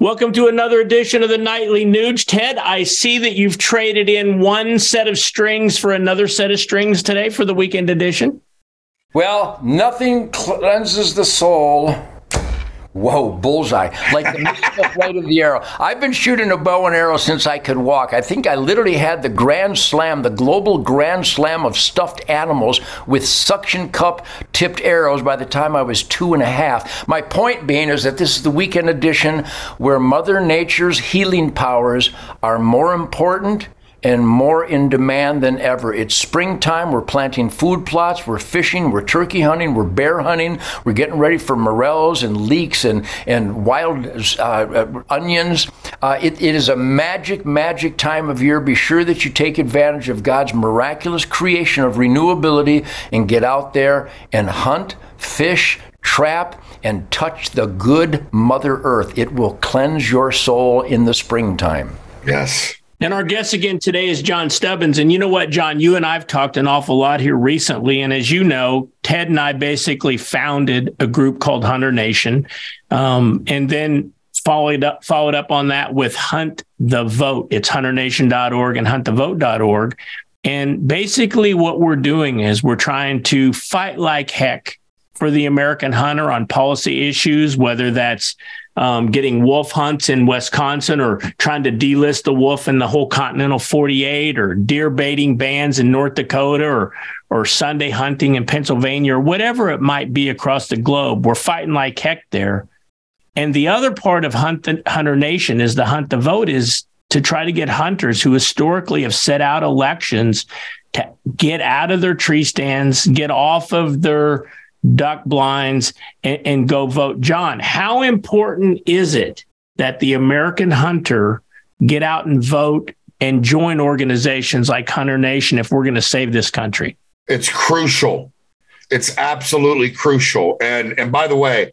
Welcome to another edition of the Nightly Nuge. Ted, I see that you've traded in one set of strings for another set of strings today for the weekend edition. Well, nothing cleanses the soul Whoa, bullseye. Like the flight of the arrow. I've been shooting a bow and arrow since I could walk. I think I literally had the grand slam, the global grand slam of stuffed animals with suction cup tipped arrows by the time I was two and a half. My point being is that this is the weekend edition where Mother Nature's healing powers are more important and more in demand than ever. It's springtime. We're planting food plots. We're fishing. We're turkey hunting. We're bear hunting. We're getting ready for morels and leeks and, and wild uh, uh, onions. Uh, it, it is a magic, magic time of year. Be sure that you take advantage of God's miraculous creation of renewability and get out there and hunt, fish, trap, and touch the good Mother Earth. It will cleanse your soul in the springtime. Yes. And our guest again today is John Stubbins. And you know what, John, you and I've talked an awful lot here recently. And as you know, Ted and I basically founded a group called Hunter Nation. Um, and then followed up followed up on that with Hunt the Vote. It's hunternation.org and huntthevote.org. And basically what we're doing is we're trying to fight like heck for the American hunter on policy issues, whether that's um, getting wolf hunts in Wisconsin or trying to delist the wolf in the whole continental 48 or deer baiting bans in North Dakota or or Sunday hunting in Pennsylvania or whatever it might be across the globe. We're fighting like heck there. And the other part of Hunt the, Hunter Nation is the Hunt the Vote is to try to get hunters who historically have set out elections to get out of their tree stands, get off of their duck blinds, and, and go vote. John, how important is it that the American hunter get out and vote and join organizations like Hunter Nation if we're going to save this country? It's crucial. It's absolutely crucial. And and by the way,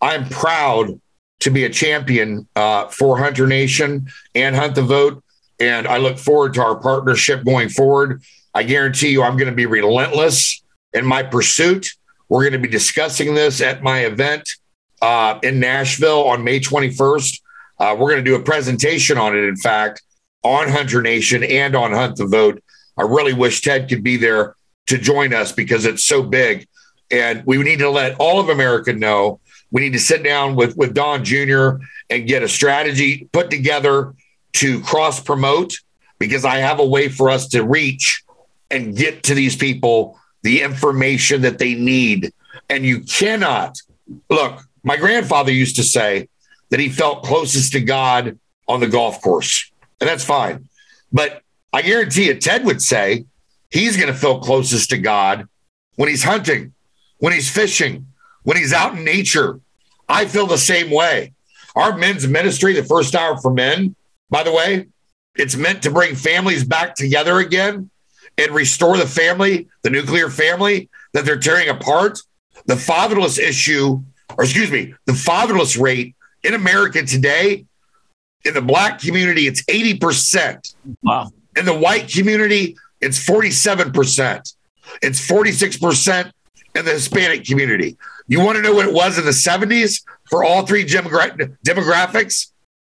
I'm proud to be a champion uh, for Hunter Nation and Hunt the Vote. And I look forward to our partnership going forward. I guarantee you, I'm going to be relentless in my pursuit. We're going to be discussing this at my event uh, in Nashville on May 21st. Uh, we're going to do a presentation on it, in fact, on Hunter Nation and on Hunt the Vote. I really wish Ted could be there to join us because it's so big. And we need to let all of America know. We need to sit down with, with Don Jr. and get a strategy put together to cross promote because I have a way for us to reach and get to these people the information that they need. And you cannot look, my grandfather used to say that he felt closest to God on the golf course, and that's fine. But I guarantee you, Ted would say he's going to feel closest to God when he's hunting, when he's fishing, when he's out in nature. I feel the same way. Our men's ministry, the first hour for men, by the way, it's meant to bring families back together again and restore the family, the nuclear family that they're tearing apart. The fatherless issue, or excuse me, the fatherless rate in America today, in the black community, it's 80%. Wow. In the white community, it's 47%. It's 46% in the Hispanic community. You want to know what it was in the 70s for all three demogra- demographics?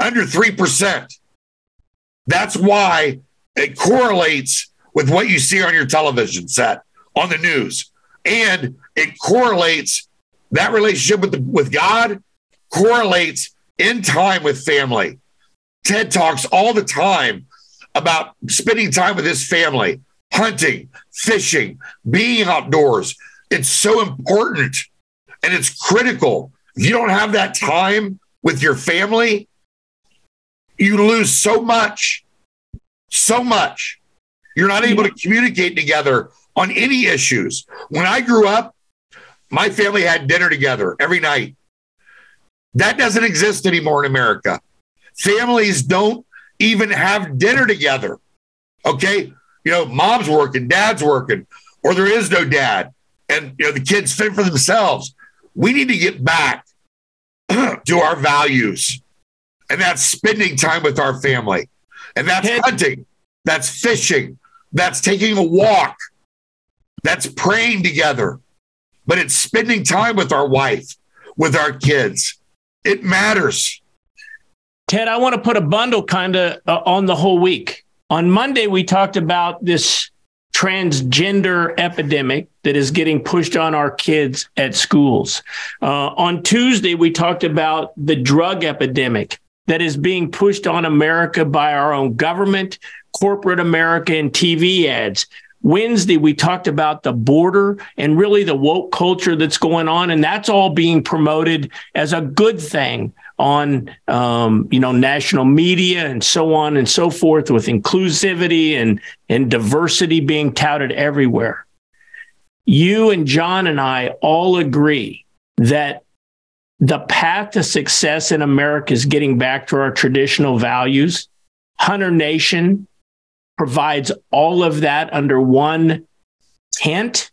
Under 3%. That's why it correlates with what you see on your television set, on the news. And it correlates that relationship with, the, with God correlates in time with family. Ted talks all the time about spending time with his family, hunting, fishing, being outdoors. It's so important and it's critical. If you don't have that time with your family, you lose so much, so much. You're not able to communicate together on any issues. When I grew up, my family had dinner together every night. That doesn't exist anymore in America. Families don't even have dinner together. Okay. You know, mom's working, dad's working, or there is no dad. And, you know, the kids fend for themselves. We need to get back to our values. And that's spending time with our family. And that's hunting. That's fishing. That's taking a walk. That's praying together. But it's spending time with our wife, with our kids. It matters. Ted, I want to put a bundle kind of uh, on the whole week. On Monday, we talked about this transgender epidemic that is getting pushed on our kids at schools. Uh, on Tuesday, we talked about the drug epidemic that is being pushed on America by our own government, corporate America, and TV ads. Wednesday, we talked about the border and really the woke culture that's going on, and that's all being promoted as a good thing on, um, you know, national media and so on and so forth, with inclusivity and and diversity being touted everywhere. You and John and I all agree that the path to success in America is getting back to our traditional values. Hunter Nation provides all of that under one tent.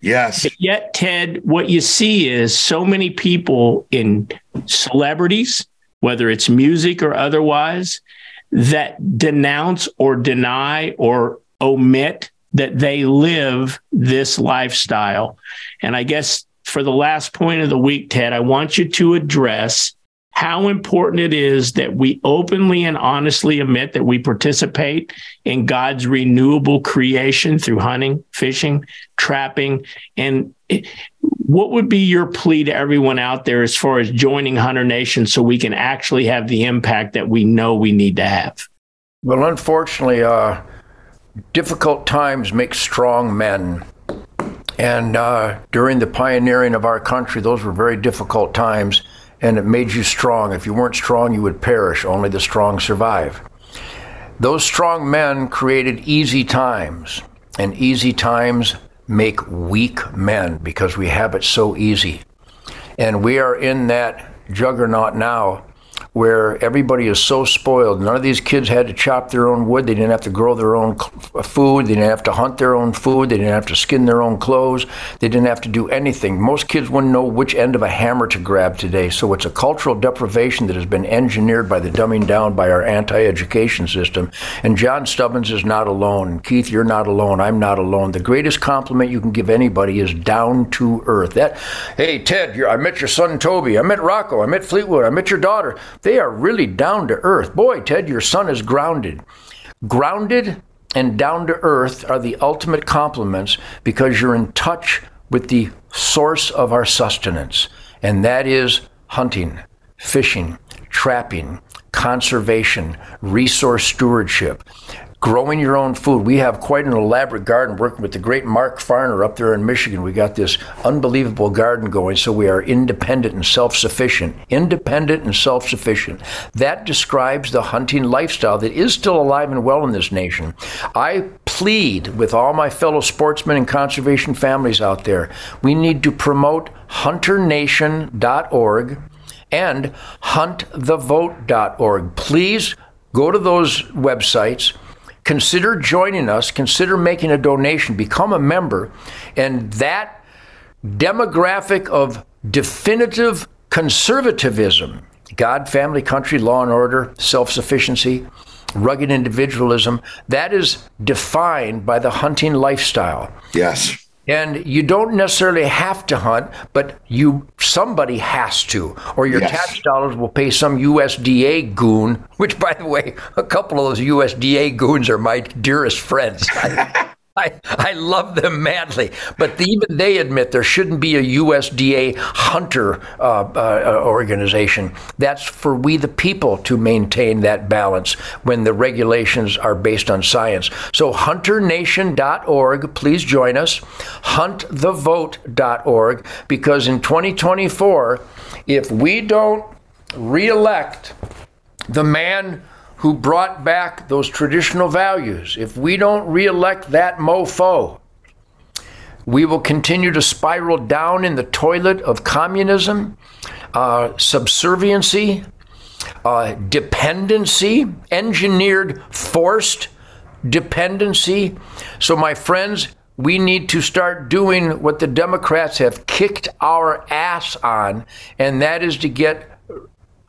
Yes. But yet, Ted, what you see is so many people in celebrities, whether it's music or otherwise, that denounce or deny or omit that they live this lifestyle. And I guess for the last point of the week, Ted, I want you to address how important it is that we openly and honestly admit that we participate in God's renewable creation through hunting, fishing, trapping. And what would be your plea to everyone out there as far as joining Hunter Nation so we can actually have the impact that we know we need to have? Well, unfortunately, uh, difficult times make strong men. And uh, during the pioneering of our country, those were very difficult times and it made you strong. If you weren't strong, you would perish. Only the strong survive. Those strong men created easy times, and easy times make weak men because we have it so easy. And we are in that juggernaut now where everybody is so spoiled. None of these kids had to chop their own wood. They didn't have to grow their own uh, food. They didn't have to hunt their own food. They didn't have to skin their own clothes. They didn't have to do anything. Most kids wouldn't know which end of a hammer to grab today. So it's a cultural deprivation that has been engineered by the dumbing down by our anti education system. And John Stubbins is not alone. Keith, you're not alone. I'm not alone. The greatest compliment you can give anybody is down to earth. That, hey, Ted, I met your son Toby. I met Rocco. I met Fleetwood. I met your daughter. They are really down to earth. Boy, Ted, your son is grounded. Grounded and down to earth are the ultimate compliments because you're in touch with the source of our sustenance, and that is hunting, fishing, trapping, conservation, resource stewardship growing your own food. We have quite an elaborate garden working with the great Mark Farner up there in Michigan. We got this unbelievable garden going, so we are independent and self sufficient. Independent and self sufficient. That describes the hunting lifestyle that is still alive and well in this nation. I plead with all my fellow sportsmen and conservation families out there we need to promote hunternation.org and huntthevote.org. Please go to those websites consider joining us, consider making a donation, become a member, and that demographic of definitive conservatism God, family, country, law and order, self sufficiency, rugged individualism that is defined by the hunting lifestyle. Yes. And you don't necessarily have to hunt, but you somebody has to, or your yes. tax dollars will pay some USDA goon. Which, by the way, a couple of those USDA goons are my dearest friends. I, I love them madly, but the, even they admit there shouldn't be a USDA hunter uh, uh, organization. That's for we the people to maintain that balance when the regulations are based on science. So hunternation.org, please join us. Huntthevote.org, because in 2024, if we don't reelect the man who brought back those traditional values, if we don't reelect that mofo, we will continue to spiral down in the toilet of communism, uh, subserviency, uh, dependency, engineered, forced dependency. So, my friends, we need to start doing what the Democrats have kicked our ass on, and that is to get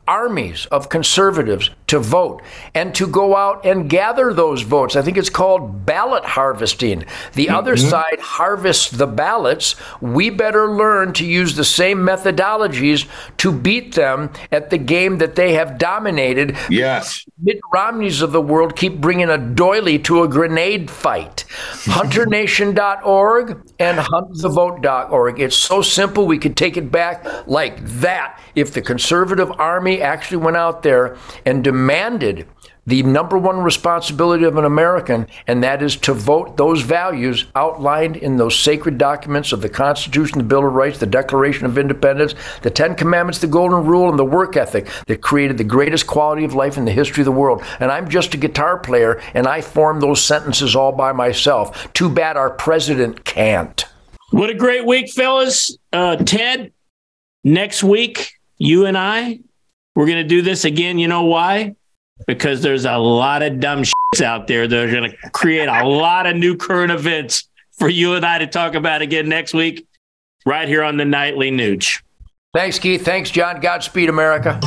armies of conservatives to vote and to go out and gather those votes. I think it's called ballot harvesting. The mm-hmm. other side harvests the ballots. We better learn to use the same methodologies to beat them at the game that they have dominated. Yes. Mitt Romneys of the world keep bringing a doily to a grenade fight. HunterNation.org and HuntTheVote.org. It's so simple, we could take it back like that if the conservative army actually went out there and demanded the number one responsibility of an American, and that is to vote those values outlined in those sacred documents of the Constitution, the Bill of Rights, the Declaration of Independence, the Ten Commandments, the Golden Rule, and the work ethic that created the greatest quality of life in the history of the world. And I'm just a guitar player, and I form those sentences all by myself. Too bad our president can't. What a great week, fellas. Uh, Ted, next week, you and I, we're going to do this again. You know why? because there's a lot of dumb shits out there that are going to create a lot of new current events for you and I to talk about again next week, right here on the Nightly Nuge. Thanks, Keith. Thanks, John. Godspeed, America.